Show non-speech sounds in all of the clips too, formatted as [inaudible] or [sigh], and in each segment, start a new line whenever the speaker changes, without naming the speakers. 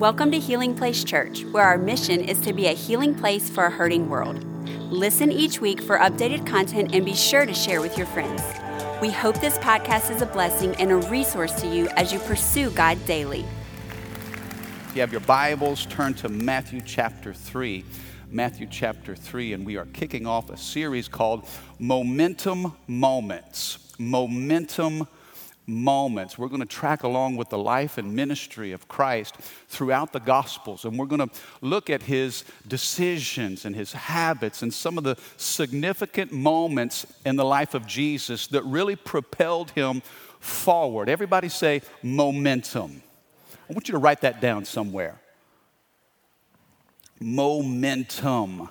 Welcome to Healing Place Church, where our mission is to be a healing place for a hurting world. Listen each week for updated content and be sure to share with your friends. We hope this podcast is a blessing and a resource to you as you pursue God daily.
If you have your Bibles, turn to Matthew chapter 3. Matthew chapter 3, and we are kicking off a series called Momentum Moments. Momentum moments. We're going to track along with the life and ministry of Christ throughout the Gospels, and we're going to look at his decisions and his habits and some of the significant moments in the life of Jesus that really propelled him forward. Everybody say momentum. I want you to write that down somewhere. Momentum.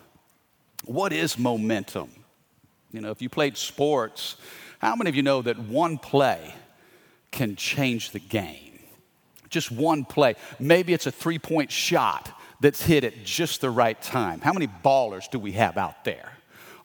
What is momentum? You know, if you played sports, how many of you know that one play can change the game. Just one play. Maybe it's a three point shot that's hit at just the right time. How many ballers do we have out there?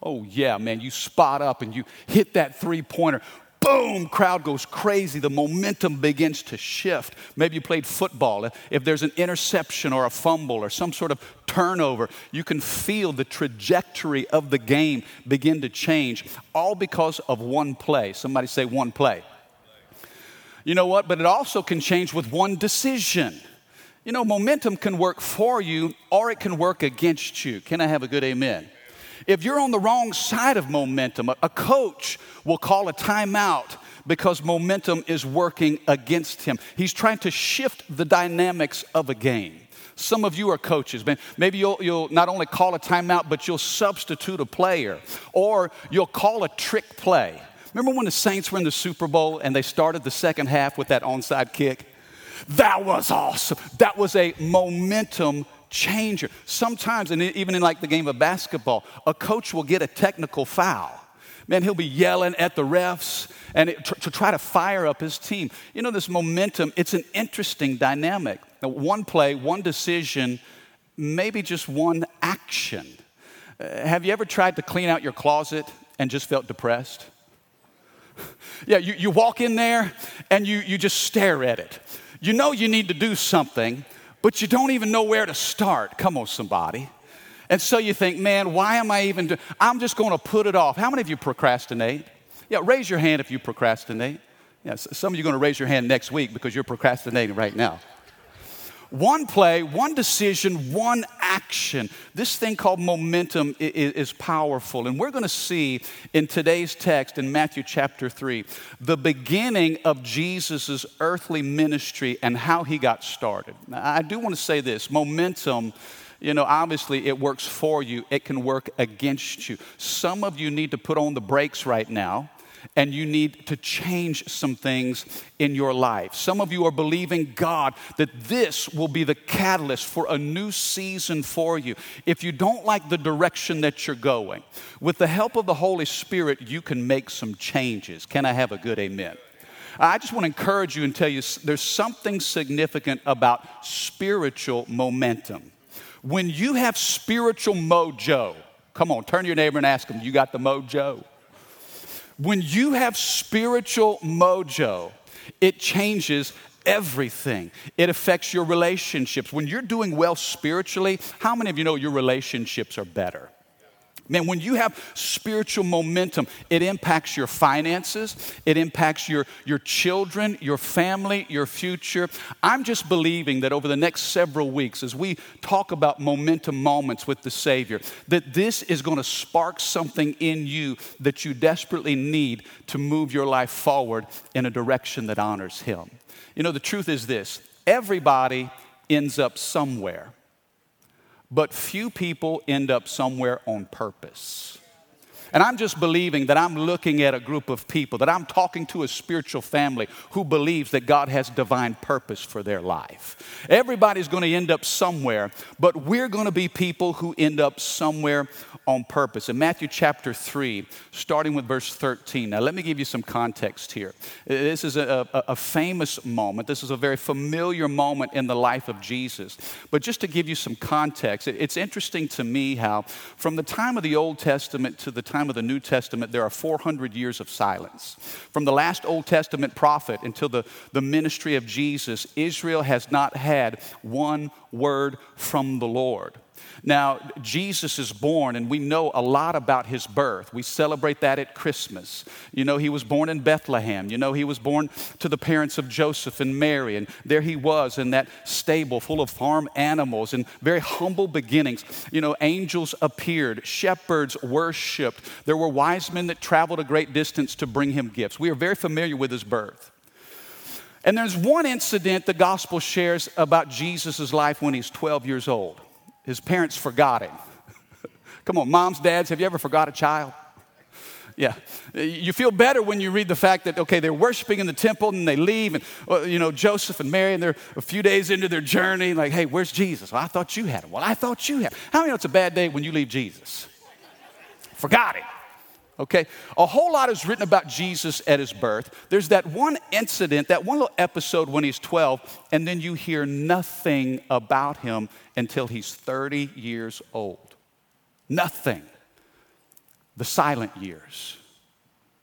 Oh, yeah, man, you spot up and you hit that three pointer. Boom, crowd goes crazy. The momentum begins to shift. Maybe you played football. If there's an interception or a fumble or some sort of turnover, you can feel the trajectory of the game begin to change, all because of one play. Somebody say one play. You know what? But it also can change with one decision. You know, momentum can work for you or it can work against you. Can I have a good amen? If you're on the wrong side of momentum, a coach will call a timeout because momentum is working against him. He's trying to shift the dynamics of a game. Some of you are coaches. Maybe you'll, you'll not only call a timeout, but you'll substitute a player or you'll call a trick play. Remember when the Saints were in the Super Bowl and they started the second half with that onside kick? That was awesome. That was a momentum changer. Sometimes, and even in like the game of basketball, a coach will get a technical foul. Man, he'll be yelling at the refs and it, to, to try to fire up his team. You know, this momentum, it's an interesting dynamic. Now, one play, one decision, maybe just one action. Uh, have you ever tried to clean out your closet and just felt depressed? [laughs] Yeah, you, you walk in there and you, you just stare at it. You know you need to do something, but you don't even know where to start. Come on, somebody. And so you think, man, why am I even doing? I'm just going to put it off. How many of you procrastinate? Yeah, raise your hand if you procrastinate. Yeah, some of you are going to raise your hand next week because you're procrastinating right now. One play, one decision, one action. This thing called momentum is, powerful. And we're going to see in today's text in Matthew chapter 3 the beginning of Jesus' earthly ministry and how he got started. Now, I do want to say this momentum you know, obviously it works for you, it can work against you. Some of you need to put on the brakes right now and you need to change some things in your life. Some of you are believing God that this will be the catalyst for a new season for you. If you don't like the direction that you're going, with the help of the Holy Spirit, you can make some changes. Can I have a good amen? I just want to encourage you and tell you there's something significant about spiritual momentum. When you have spiritual mojo, come on, turn to your neighbor and ask them, You got the mojo? When you have spiritual mojo, it changes everything. It affects your relationships. When you're doing well spiritually, how many of you know your relationships are better? Man, when you have spiritual momentum, it impacts your finances, it impacts your, your children, your family, your future. I'm just believing that over the next several weeks, as we talk about momentum moments with the Savior, that this is going to spark something in you that you desperately need to move your life forward in a direction that honors Him. You know, the truth is this everybody ends up somewhere. But few people end up somewhere on purpose. And I'm just believing that I'm looking at a group of people, that I'm talking to a spiritual family who believes that God has divine purpose for their life. Everybody's going to end up somewhere, but we're going to be people who end up somewhere on purpose. In Matthew chapter 3, starting with verse 13. Now, let me give you some context here. This is a, a, a, famous moment. This is a very familiar moment in the life of Jesus. But just to give you some context, it, it's interesting to me how, from the time of the Old Testament to the time time of the New Testament, there are 400 years of silence. From the last Old Testament prophet until the, the ministry of Jesus, Israel has not had one word from the Lord. Now, Jesus is born, and we know a lot about his birth. We celebrate that at Christmas. You know, he was born in Bethlehem. You know, he was born to the parents of Joseph and Mary, and there he was in that stable full of farm animals and very humble beginnings. You know, angels appeared, shepherds worshiped. There were wise men that traveled a great distance to bring him gifts. We are very familiar with his birth. And there's one incident the gospel shares about Jesus' life when he's 12 years old. His parents forgot him. Come on, moms, dads, have you ever forgot a child? Yeah. You feel better when you read the fact that, okay, they're worshiping in the temple and they leave, and, you know, Joseph and Mary, and they're a few days into their journey, like, hey, where's Jesus? Well, I thought you had him. Well, I thought you had him. How many know it's a bad day when you leave Jesus? Forgot him. Okay? A whole lot is written about Jesus at his birth. There's that one incident, that one little episode when he's 12, and then you hear nothing about him until he's 30 years old. Nothing. The silent years.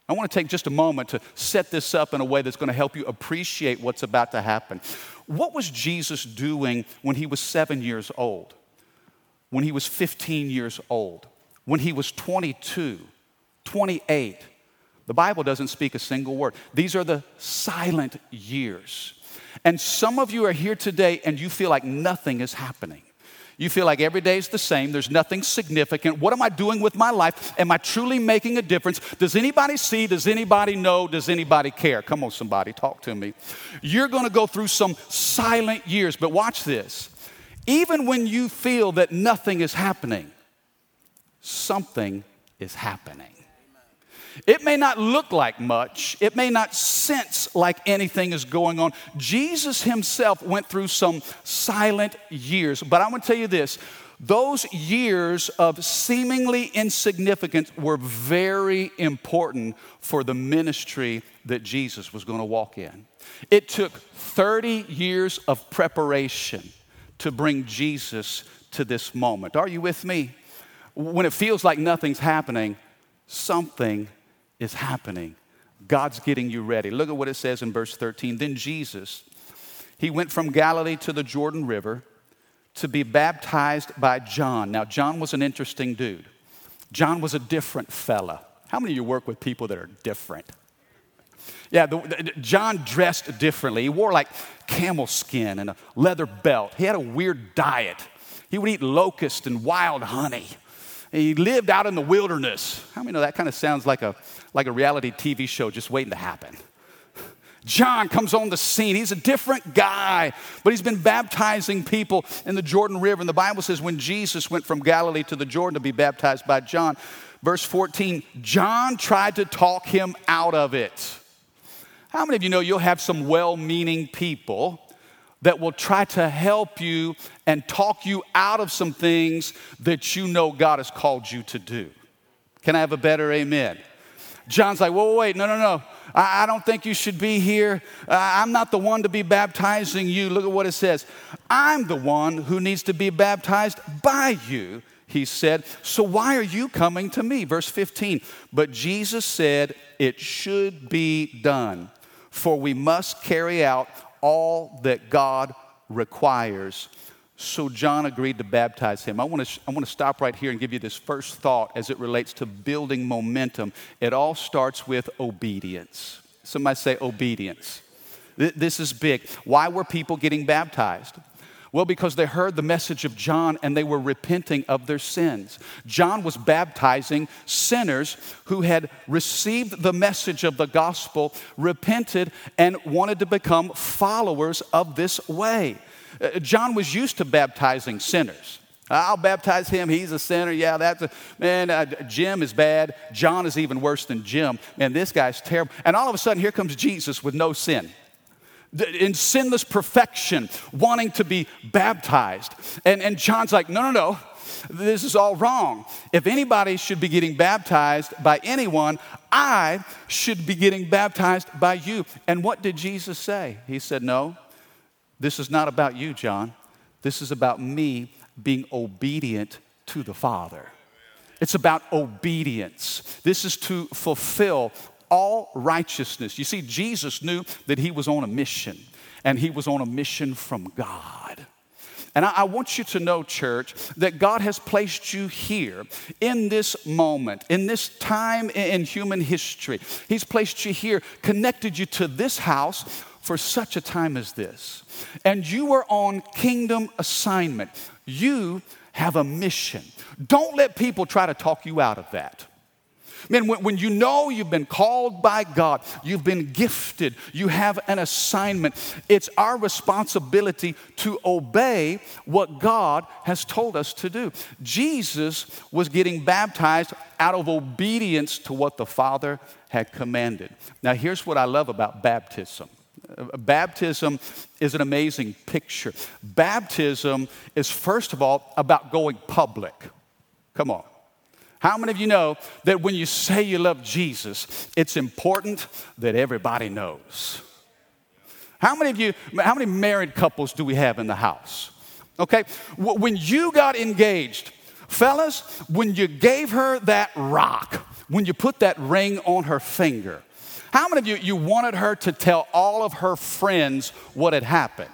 I want to take just a moment to set this up in a way that's going to help you appreciate what's about to happen. What was Jesus doing when he was seven years old? When he was 15 years old? When he was 22? 28. The Bible doesn't speak a single word. These are the silent years. And some of you are here today and you feel like nothing is happening. You feel like every day is the same. There's nothing significant. What am I doing with my life? Am I truly making a difference? Does anybody see? Does anybody know? Does anybody care? Come on, somebody, talk to me. You're going to go through some silent years, but watch this. Even when you feel that nothing is happening, something is happening. It may not look like much, it may not sense like anything is going on. Jesus himself went through some silent years, but I'm gonna tell you this those years of seemingly insignificance were very important for the ministry that Jesus was going to walk in. It took 30 years of preparation to bring Jesus to this moment. Are you with me? When it feels like nothing's happening, something is happening. God's getting you ready. Look at what it says in verse 13. Then Jesus, he went from Galilee to the Jordan River to be baptized by John. Now, John was an interesting dude. John was a different fella. How many of you work with people that are different? Yeah, the, the, John dressed differently. He wore like camel skin and a leather belt. He had a weird diet. He would eat locust and wild honey. He lived out in the wilderness. How many know that kind of sounds like a, like a reality TV show just waiting to happen? John comes on the scene. He's a different guy, but he's been baptizing people in the Jordan River. And the Bible says when Jesus went from Galilee to the Jordan to be baptized by John, verse 14, John tried to talk him out of it. How many of you know you'll have some well meaning people that will try to help you and talk you out of some things that you know God has called you to do. Can I have a better amen? John's like, whoa, wait, no, no, no. I, I don't think you should be here. Uh, I'm not the one to be baptizing you. Look at what it says. I'm the one who needs to be baptized by you, he said. So why are you coming to me? Verse 15. But Jesus said, It should be done, for we must carry out all that God requires. So John agreed to baptize him. I want to, I want to stop right here and give you this first thought as it relates to building momentum. It all starts with obedience. Somebody say obedience. This is big. Why were people getting baptized? Well, because they heard the message of John and they were repenting of their sins. John was baptizing sinners who had received the message of the gospel, repented, and wanted to become followers of this way. Uh, John was used to baptizing sinners. I'll baptize him. He's a sinner. Yeah, that's a man. Uh, Jim is bad. John is even worse than Jim. Man, this guy's terrible. And all of a sudden, here comes Jesus with no sin in sinless perfection, wanting to be baptized. And, and John's like, no, no, no, this is all wrong. If anybody should be getting baptized by anyone, I should be getting baptized by you. And what did Jesus say? He said, no, this is not about you, John. This is about me being obedient to the Father. It's about obedience. This is to fulfill all righteousness. You see, Jesus knew that he was on a mission, and he was on a mission from God. And I, want you to know, church, that God has placed you here in this moment, in this time in human history. He's placed you here, connected you to this house for such a time as this. And you are on kingdom assignment. You have a mission. Don't let people try to talk you out of that. Man, when, when, you know you've been called by God, you've been gifted, you have an assignment, it's our responsibility to obey what God has told us to do. Jesus was getting baptized out of obedience to what the Father had commanded. Now, here's what I love about baptism. Uh, baptism is an amazing picture. Baptism is, first of all, about going public. Come on. How many of you know that when you say you love Jesus, it's important that everybody knows? How many of you, how many married couples do we have in the house? Okay, when you got engaged, fellas, when you gave her that rock, when you put that ring on her finger, how many of you, you wanted her to tell all of her friends what had happened?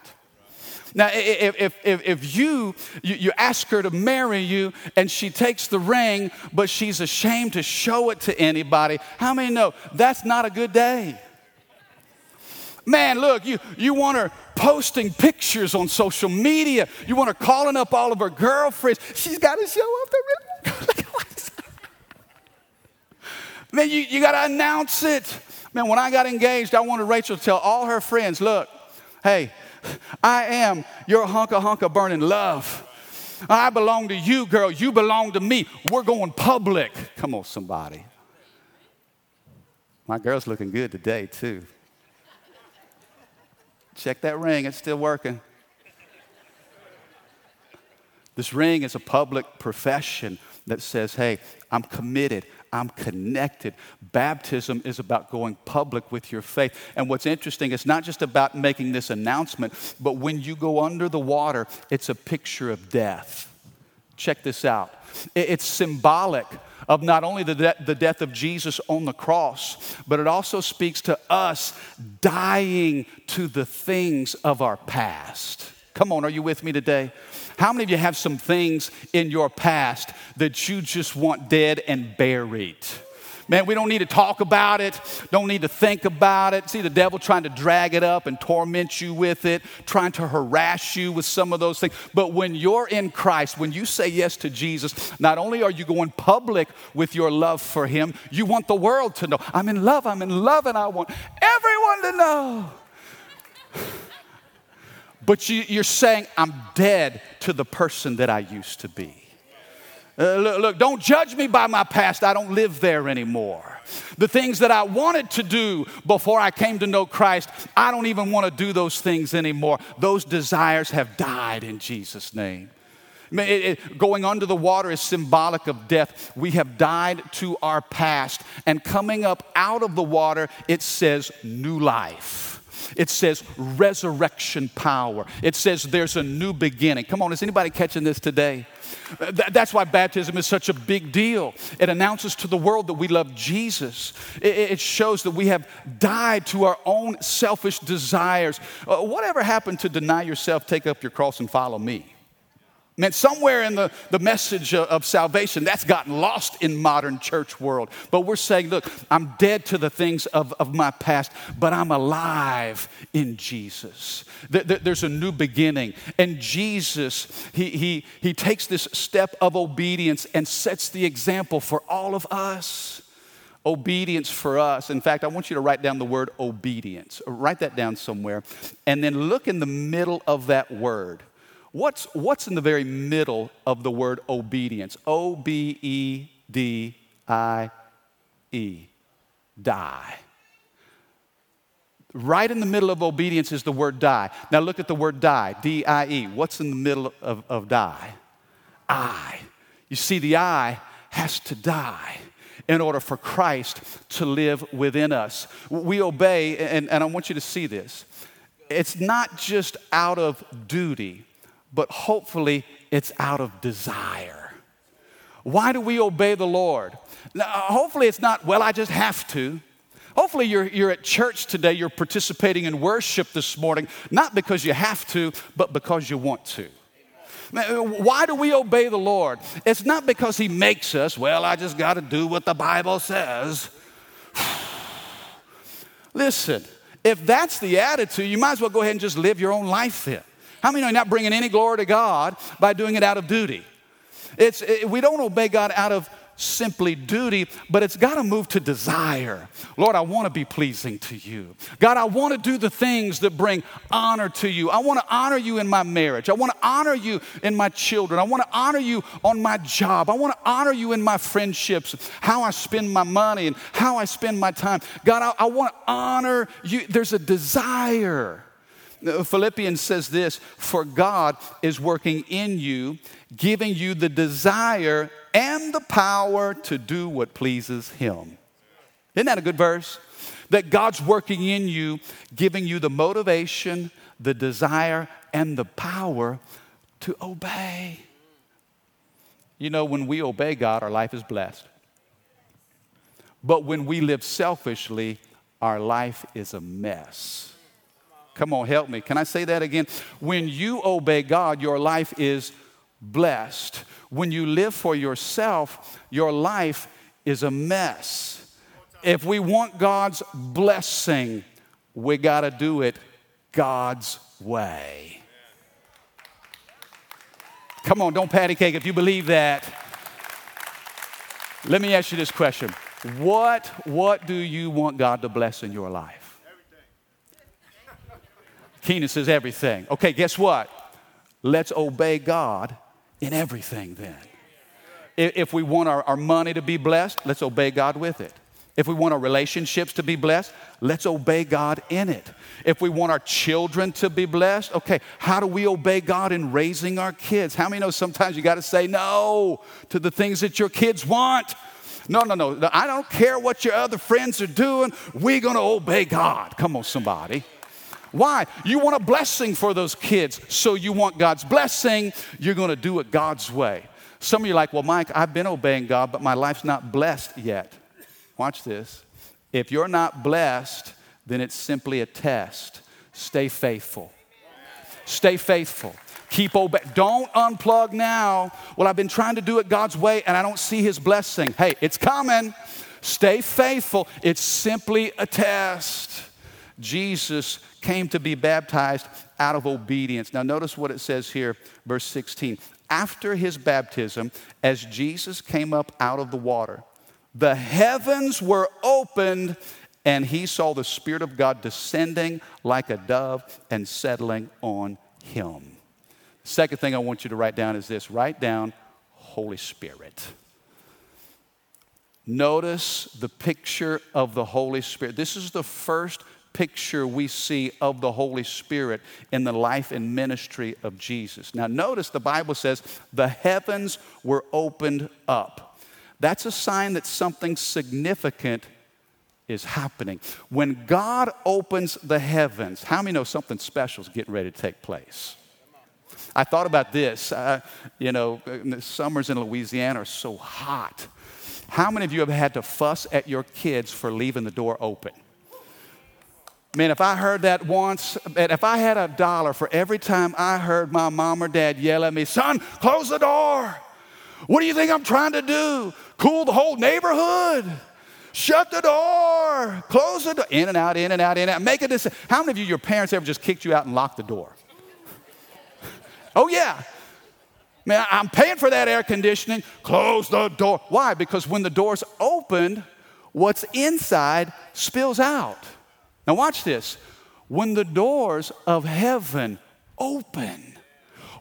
Now, if, if, if, if you, you, you ask her to marry you and she takes the ring, but she's ashamed to show it to anybody, how many know that's not a good day? Man, look, you, you want her posting pictures on social media. You want her calling up all of her girlfriends. She's got to show off the ring. [laughs] Man, you, you got to announce it. Man, when I got engaged, I wanted Rachel to tell all her friends, look, hey, I am your hunka hunka burning love. I belong to you, girl. You belong to me. We're going public. Come on, somebody. My girl's looking good today, too. Check that ring, it's still working. This ring is a public profession that says, hey, I'm committed. I'm connected. Baptism is about going public with your faith. And what's interesting, it's not just about making this announcement, but when you go under the water, it's a picture of death. Check this out it's symbolic of not only the, de- the death of Jesus on the cross, but it also speaks to us dying to the things of our past. Come on, are you with me today? How many of you have some things in your past that you just want dead and buried? Man, we don't need to talk about it, don't need to think about it. See the devil trying to drag it up and torment you with it, trying to harass you with some of those things. But when you're in Christ, when you say yes to Jesus, not only are you going public with your love for Him, you want the world to know I'm in love, I'm in love, and I want everyone to know. But you, are saying, I'm dead to the person that I used to be. Uh, look, look, don't judge me by my past. I don't live there anymore. The things that I wanted to do before I came to know Christ, I don't even want to do those things anymore. Those desires have died in Jesus' name. It, it, going under the water is symbolic of death. We have died to our past. And coming up out of the water, it says new life. It says resurrection power. It says there's a new beginning. Come on, is anybody catching this today? That's why baptism is such a big deal. It announces to the world that we love Jesus. It shows that we have died to our own selfish desires. Uh, whatever happened to deny yourself, take up your cross, and follow me? Man, somewhere in the, the message of, salvation, that's gotten lost in modern church world. But we're saying, look, I'm dead to the things of, of my past, but I'm alive in Jesus. There, there, there's a new beginning. And Jesus, he, he, he takes this step of obedience and sets the example for all of us obedience for us. In fact, I want you to write down the word obedience. Write that down somewhere. And then look in the middle of that word. What's, what's in the very middle of the word obedience? O B E D I E. Die. Right in the middle of obedience is the word die. Now look at the word die, D I E. What's in the middle of, of die? I. You see, the I has to die in order for Christ to live within us. We obey, and, and I want you to see this. It's not just out of duty, but hopefully it's out of desire. Why do we obey the Lord? Now, uh, hopefully, it's not, well, I just have to. Hopefully, you're, you're at church today, you're participating in worship this morning, not because you have to, but because you want to. Uh, why do we obey the Lord? It's not because He makes us, well, I just got to do what the Bible says. [sighs] Listen, if that's the attitude, you might as well go ahead and just live your own life then. How many you're not bringing any glory to God by doing it out of duty? It's, it, we don't obey God out of simply duty, but it's got to move to desire. Lord, I want to be pleasing to you. God, I want to do the things that bring honor to you. I want to honor you in my marriage. I want to honor you in my children. I want to honor you on my job. I want to honor you in my friendships, how I spend my money and how I spend my time. God, I, I want to honor you. There's a desire. Philippians says this For God is working in you, giving you the desire and the power to do what pleases Him. Isn't that a good verse? That God's working in you, giving you the motivation, the desire, and the power to obey. You know, when we obey God, our life is blessed. But when we live selfishly, our life is a mess. Come on, help me. Can I say that again? When you obey God, your life is blessed. When you live for yourself, your life is a mess. If we want God's blessing, we got to do it God's way. Come on, don't patty cake if you believe that. Let me ask you this question. What, what do you want God to bless in your life? Keenan is everything. Okay, guess what? Let's obey God in everything then. If we want our, our money to be blessed, let's obey God with it. If we want our relationships to be blessed, let's obey God in it. If we want our children to be blessed, okay, how do we obey God in raising our kids? How many know sometimes you got to say no to the things that your kids want? No, no, no. I don't care what your other friends are doing. We're going to obey God. Come on, somebody. Why? You want a blessing for those kids, so you want God's blessing. You're going to do it God's way. Some of you are like, well, Mike, I've been obeying God, but my life's not blessed yet. Watch this. If you're not blessed, then it's simply a test. Stay faithful. Stay faithful. Keep obeying. Don't unplug now. Well, I've been trying to do it God's way and I don't see His blessing. Hey, it's coming. Stay faithful. It's simply a test. Jesus came to be baptized out of obedience. Now, notice what it says here, verse 16. After his baptism, as Jesus came up out of the water, the heavens were opened, and he saw the Spirit of God descending like a dove and settling on him. Second thing I want you to write down is this write down Holy Spirit. Notice the picture of the Holy Spirit. This is the first picture we see of the Holy Spirit in the life and ministry of Jesus. Now, notice the Bible says the heavens were opened up. That's a sign that something significant is happening. When God opens the heavens, how many know something special is getting ready to take place? I thought about this. Uh, you know, the summers in Louisiana are so hot. How many of you have had to fuss at your kids for leaving the door open? Man, if I heard that once, if I had a dollar for every time I heard my mom or dad yell at me, son, close the door. What do you think I'm trying to do? Cool the whole neighborhood? Shut the door. Close the door. In and out, in and out, in and out. Make a decision. How many of you, your parents ever just kicked you out and locked the door? [laughs] oh, yeah. Man, I'm paying for that air conditioning. Close the door. Why? Because when the door's opened, what's inside spills out. Now, watch this. When the doors of heaven open,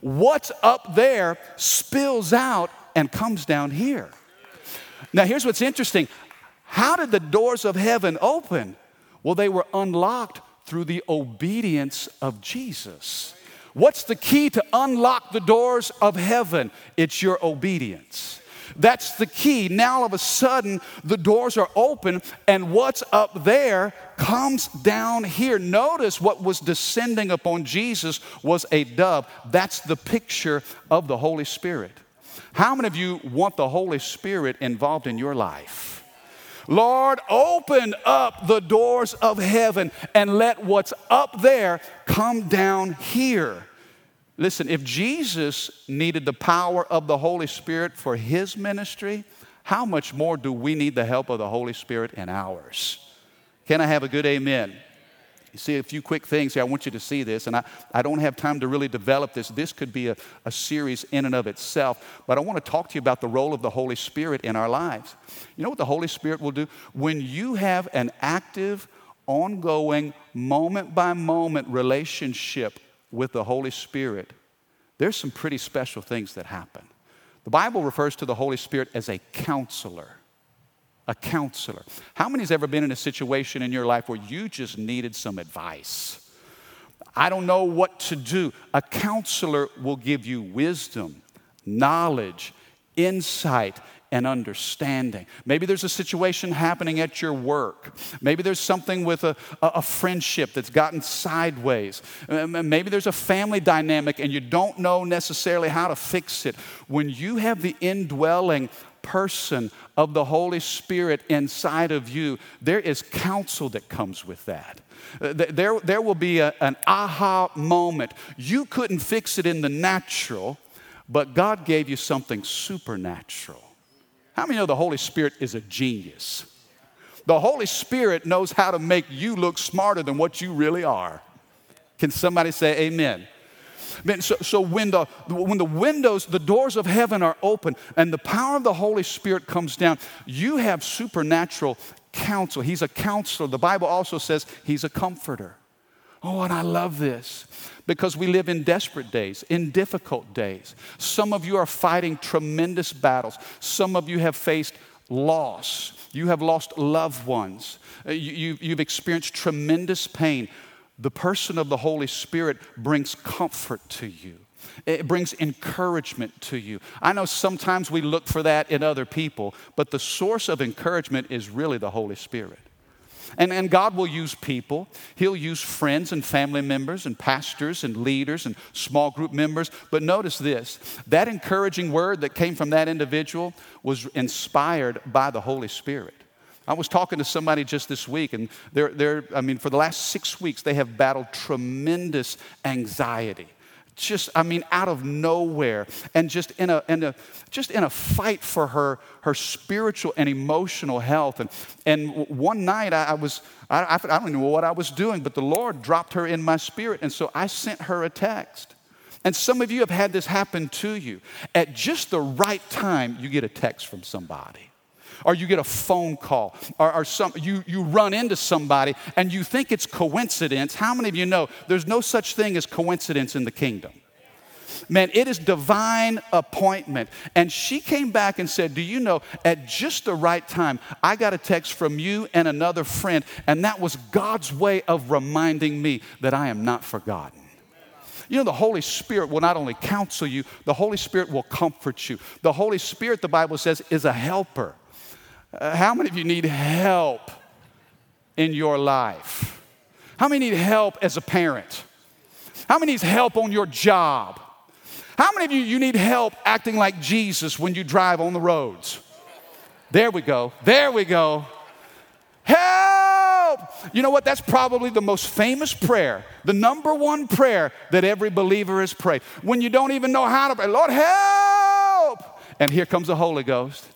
what's up there spills out and comes down here. Now, here's what's interesting how did the doors of heaven open? Well, they were unlocked through the obedience of Jesus. What's the key to unlock the doors of heaven? It's your obedience. That's the key. Now, all of a sudden, the doors are open, and what's up there comes down here. Notice what was descending upon Jesus was a dove. That's the picture of the Holy Spirit. How many of you want the Holy Spirit involved in your life? Lord, open up the doors of heaven and let what's up there come down here. Listen, if Jesus needed the power of the Holy Spirit for his ministry, how much more do we need the help of the Holy Spirit in ours? Can I have a good amen? You see a few quick things here. I want you to see this, and I, I don't have time to really develop this. This could be a, a series in and of itself, but I want to talk to you about the role of the Holy Spirit in our lives. You know what the Holy Spirit will do? When you have an active, ongoing, moment by moment relationship with the Holy Spirit, there's some pretty special things that happen. The Bible refers to the Holy Spirit as a counselor a counselor. How many's ever been in a situation in your life where you just needed some advice? I don't know what to do. A counselor will give you wisdom, knowledge, insight, and understanding. Maybe there's a situation happening at your work. Maybe there's something with a, a, friendship that's gotten sideways. Maybe there's a family dynamic and you don't know necessarily how to fix it. When you have the indwelling person of the Holy Spirit inside of you, there is counsel that comes with that. Uh, there, there will be a, an aha moment. You couldn't fix it in the natural, but God gave you something supernatural. How many know the Holy Spirit is a genius? The Holy Spirit knows how to make you look smarter than what you really are. Can somebody say amen? So, so when, the, when the windows, the doors of heaven are open and the power of the Holy Spirit comes down, you have supernatural counsel. He's a counselor. The Bible also says he's a comforter. Oh, and I love this because we live in desperate days, in difficult days. Some of you are fighting tremendous battles. Some of you have faced loss. You have lost loved ones. Uh, you, have experienced tremendous pain the person of the Holy Spirit brings comfort to you. It brings encouragement to you. I know sometimes we look for that in other people, but the source of encouragement is really the Holy Spirit. And, and God will use people. He'll use friends and family members and pastors and leaders and small group members. But notice this that encouraging word that came from that individual was inspired by the Holy Spirit. I was talking to somebody just this week, and they're, they're, I mean, for the last six weeks, they have battled tremendous anxiety. Just, I mean, out of nowhere, and just in a, in a, just in a fight for her, her spiritual and emotional health. And, and one night, I, I was, I, I, I don't even know what I was doing, but the Lord dropped her in my spirit, and so I sent her a text. And some of you have had this happen to you. At just the right time, you get a text from somebody or you get a phone call, or, or some, you, you run into somebody and you think it's coincidence. How many of you know there's no such thing as coincidence in the kingdom? Man, it is divine appointment. And she came back and said, Do you know, at just the right time, I got a text from you and another friend, and that was God's way of reminding me that I am not forgotten. You know, the Holy Spirit will not only counsel you, the Holy Spirit will comfort you. The Holy Spirit, the Bible says, is a helper. Uh, how many of you need help in your life? How many need help as a parent? How many need help on your job? How many of you you need help acting like Jesus when you drive on the roads? There we go. There we go. Help! You know what? That's probably the most famous prayer, the number one prayer that every believer has prayed. When you don't even know how to pray, Lord, help! And here comes the Holy Ghost.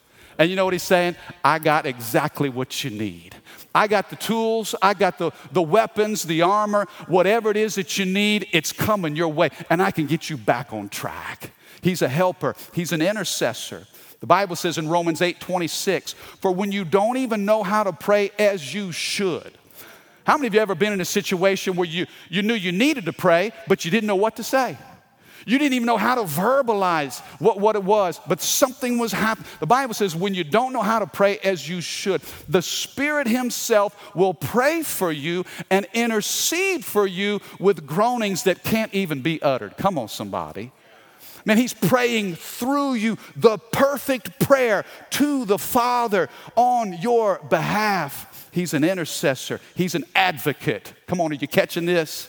And you know what he's saying? I got exactly what you need. I got the tools, I got the, the weapons, the armor, whatever it is that you need, it's coming your way. And I can get you back on track. He's a helper, he's an intercessor. The Bible says in Romans 8 26, for when you don't even know how to pray as you should. How many of you ever been in a situation where you, you knew you needed to pray, but you didn't know what to say? You didn't even know how to verbalize what, what it was, but something was happening. The Bible says when you don't know how to pray as you should, the Spirit Himself will pray for you and intercede for you with groanings that can't even be uttered. Come on, somebody. Man, he's praying through you the perfect prayer to the Father on your behalf. He's an intercessor, he's an advocate. Come on, are you catching this?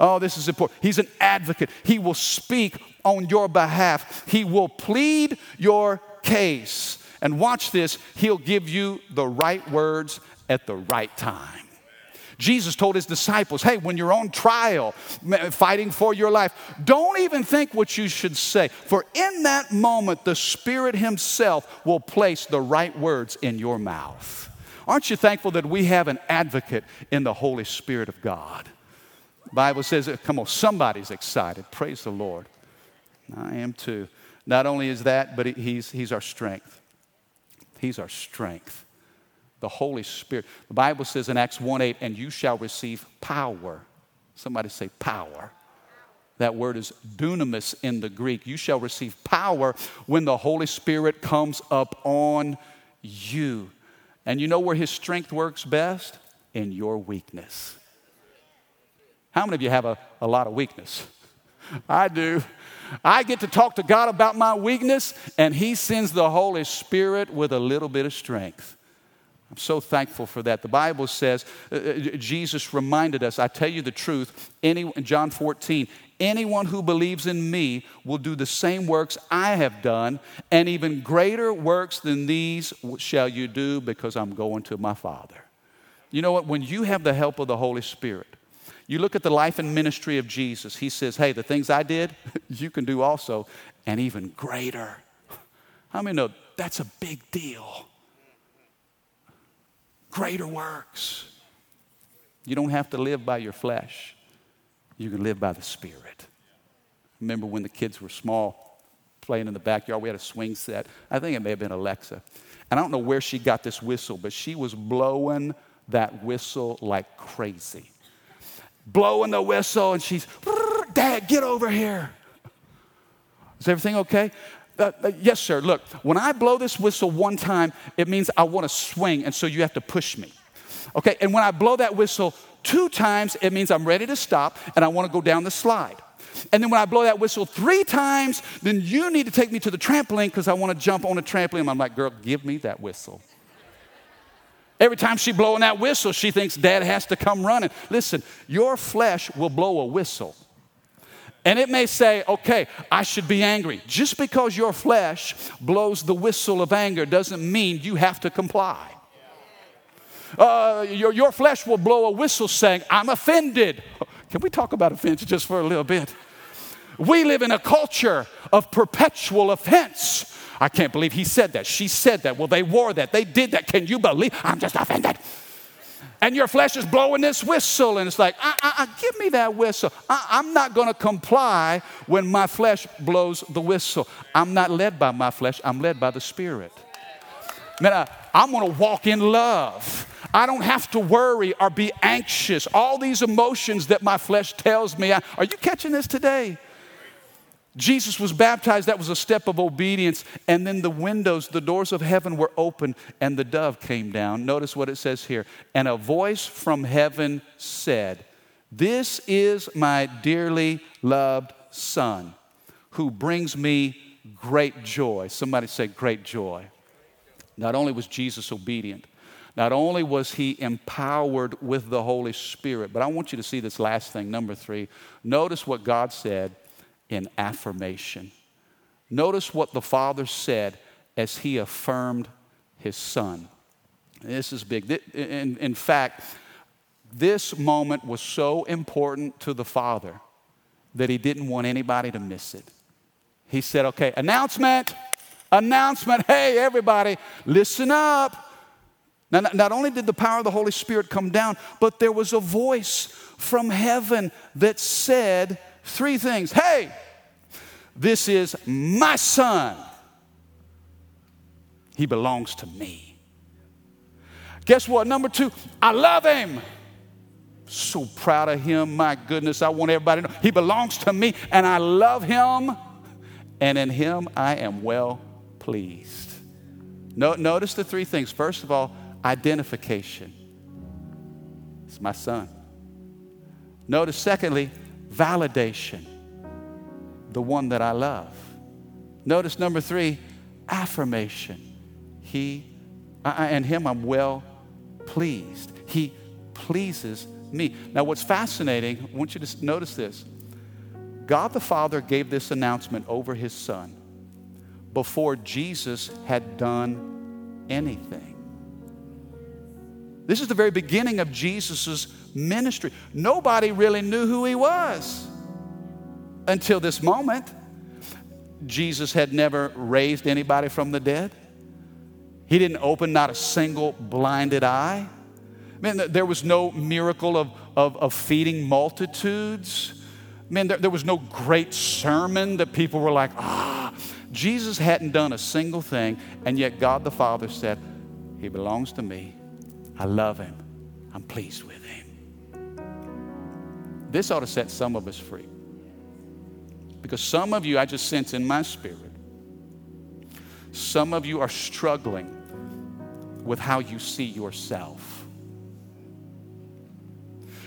Oh, this is important. He's an advocate. He will speak on your behalf, He will plead your case. And watch this, He'll give you the right words at the right time. Jesus told his disciples, hey, when you're on trial, fighting for your life, don't even think what you should say. For in that moment, the Spirit Himself will place the right words in your mouth. Aren't you thankful that we have an advocate in the Holy Spirit of God? Bible says, uh, come on, somebody's excited. Praise the Lord. I am too. Not only is that, but he's, he's our strength. He's our strength the Holy Spirit. The Bible says in Acts 1 8, and you shall receive power. Somebody say power. That word is dunamis in the Greek. You shall receive power when the Holy Spirit comes up on you. And you know where His strength works best? In your weakness. How many of you have a, a lot of weakness? I do. I get to talk to God about my weakness, and He sends the Holy Spirit with a little bit of strength. I'm so thankful for that. The Bible says, uh, uh Jesus reminded us, I tell you the truth, any, John 14, anyone who believes in me will do the same works I have done, and even greater works than these shall you do because I'm going to my Father. You know what? When you have the help of the Holy Spirit, you look at the life and ministry of Jesus, he says, Hey, the things I did, [laughs] you can do also, and even greater. How many know that's a big deal? greater works. You don't have to live by your flesh, you can live by the Spirit. Remember when the kids were small, playing in the backyard? We had a swing set. I think it may have been Alexa. And I don't know where she got this whistle, but she was blowing that whistle like crazy. Blowing the whistle, and she's, Dad, get over here. Is everything okay? Uh, uh, yes, sir. Look, when I blow this whistle one time, it means I want to swing, and so you have to push me. Okay, and when I blow that whistle two times, it means I'm ready to stop and I want to go down the slide. And then when I blow that whistle three times, then you need to take me to the trampoline because I want to jump on a trampoline. I'm like, girl, give me that whistle. Every time she blowing that whistle, she thinks dad has to come running. Listen, your flesh will blow a whistle. And it may say, okay, I should be angry. Just because your flesh blows the whistle of anger doesn't mean you have to comply. Uh, your, your flesh will blow a whistle saying, I'm offended. Can we talk about offense just for a little bit? We live in a culture of perpetual offense. I can't believe he said that. She said that. Well, they wore that. They did that. Can you believe? I'm just offended and your flesh is blowing this whistle, and it's like, uh, uh, uh give me that whistle. I, I'm not going to comply when my flesh blows the whistle. I'm not led by my flesh, I'm led by the Spirit. Man, I, I'm going to walk in love. I don't have to worry or be anxious. All these emotions that my flesh tells me. I, are you catching this today? Jesus was baptized, that was a step of obedience. And then the windows, the doors of heaven were open, and the dove came down. Notice what it says here. And a voice from heaven said, This is my dearly loved Son, who brings me great joy. Somebody say, Great joy. Not only was Jesus obedient, not only was he empowered with the Holy Spirit, but I want you to see this last thing, number three. Notice what God said in affirmation. Notice what the Father said as he affirmed his Son. This is big. In, in fact, this moment was so important to the Father that he didn't want anybody to miss it. He said, Okay, announcement, announcement. Hey, everybody, listen up. Now, not only did the power of the Holy Spirit come down, but there was a voice from heaven that said, three things. Hey, this is my son. He belongs to me. Guess what? Number two, I love him. So proud of him. My goodness, I want everybody to know he belongs to me and I love him. And in him, I am well pleased. No, notice the three things. First of all, identification. It's my son. Notice, secondly, validation, the one that I love. Notice number three, affirmation. He, I, and him, I'm well pleased. He pleases me. Now, what's fascinating, I want you to notice this. God the Father gave this announcement over his Son before Jesus had done anything. This is the very beginning of Jesus' ministry. Nobody really knew who he was until this moment. Jesus had never raised anybody from the dead. He didn't open not a single blinded eye. Man, there was no miracle of, of, of feeding multitudes. Man, there, there was no great sermon that people were like, ah. Jesus hadn't done a single thing, and yet God the Father said, He belongs to me. I love him. I'm pleased with him. This ought to set some of us free. Because some of you, I just sense in my spirit, some of you are struggling with how you see yourself.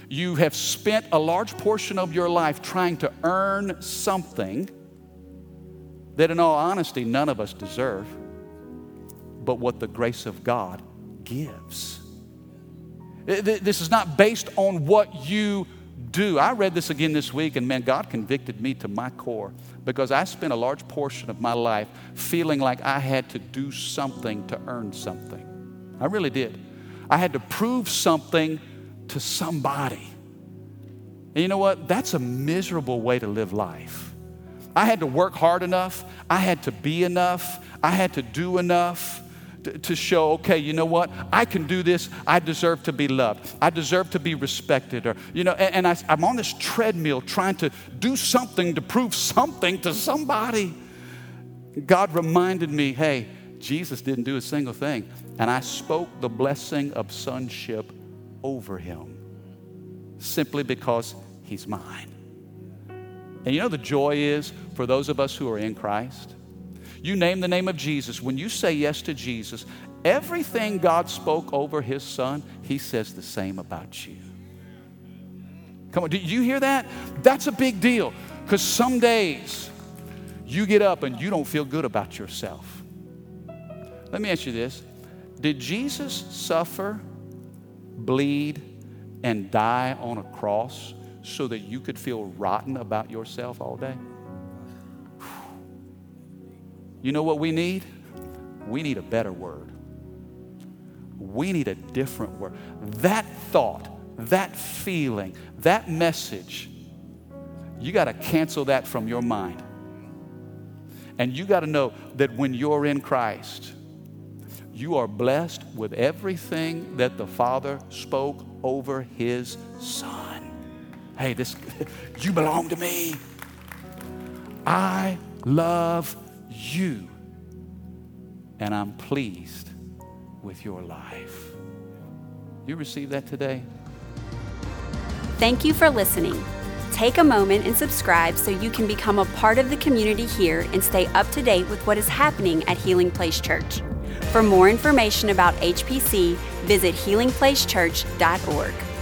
You have spent a large portion of your life trying to earn something that, in all honesty, none of us deserve, but what the grace of God gives. This is not based on what you do. I read this again this week, and man, God convicted me to my core because I spent a large portion of my life feeling like I had to do something to earn something. I really did. I had to prove something to somebody. And you know what? That's a miserable way to live life. I had to work hard enough, I had to be enough, I had to do enough to show, okay, you know what? I can do this. I deserve to be loved. I deserve to be respected. Or, you know, and, and I, I'm on this treadmill trying to do something to prove something to somebody. God reminded me, hey, Jesus didn't do a single thing. And I spoke the blessing of sonship over him simply because he's mine. And you know the joy is for those of us who are in Christ? You name the name of Jesus. When you say yes to Jesus, everything God spoke over his son, he says the same about you. Come on, do you hear that? That's a big deal because some days you get up and you don't feel good about yourself. Let me ask you this Did Jesus suffer, bleed, and die on a cross so that you could feel rotten about yourself all day? You know what we need? We need a better word. We need a different word. That thought, that feeling, that message, you got to cancel that from your mind. And you got to know that when you're in Christ, you are blessed with everything that the Father spoke over His Son. Hey, this, [laughs] you belong to me. I love you, and I'm pleased with your life. You receive that today?
Thank you for listening. Take a moment and subscribe so you can become a part of the community here and stay up to date with what is happening at Healing Place Church. For more information about HPC, visit healingplacechurch.org.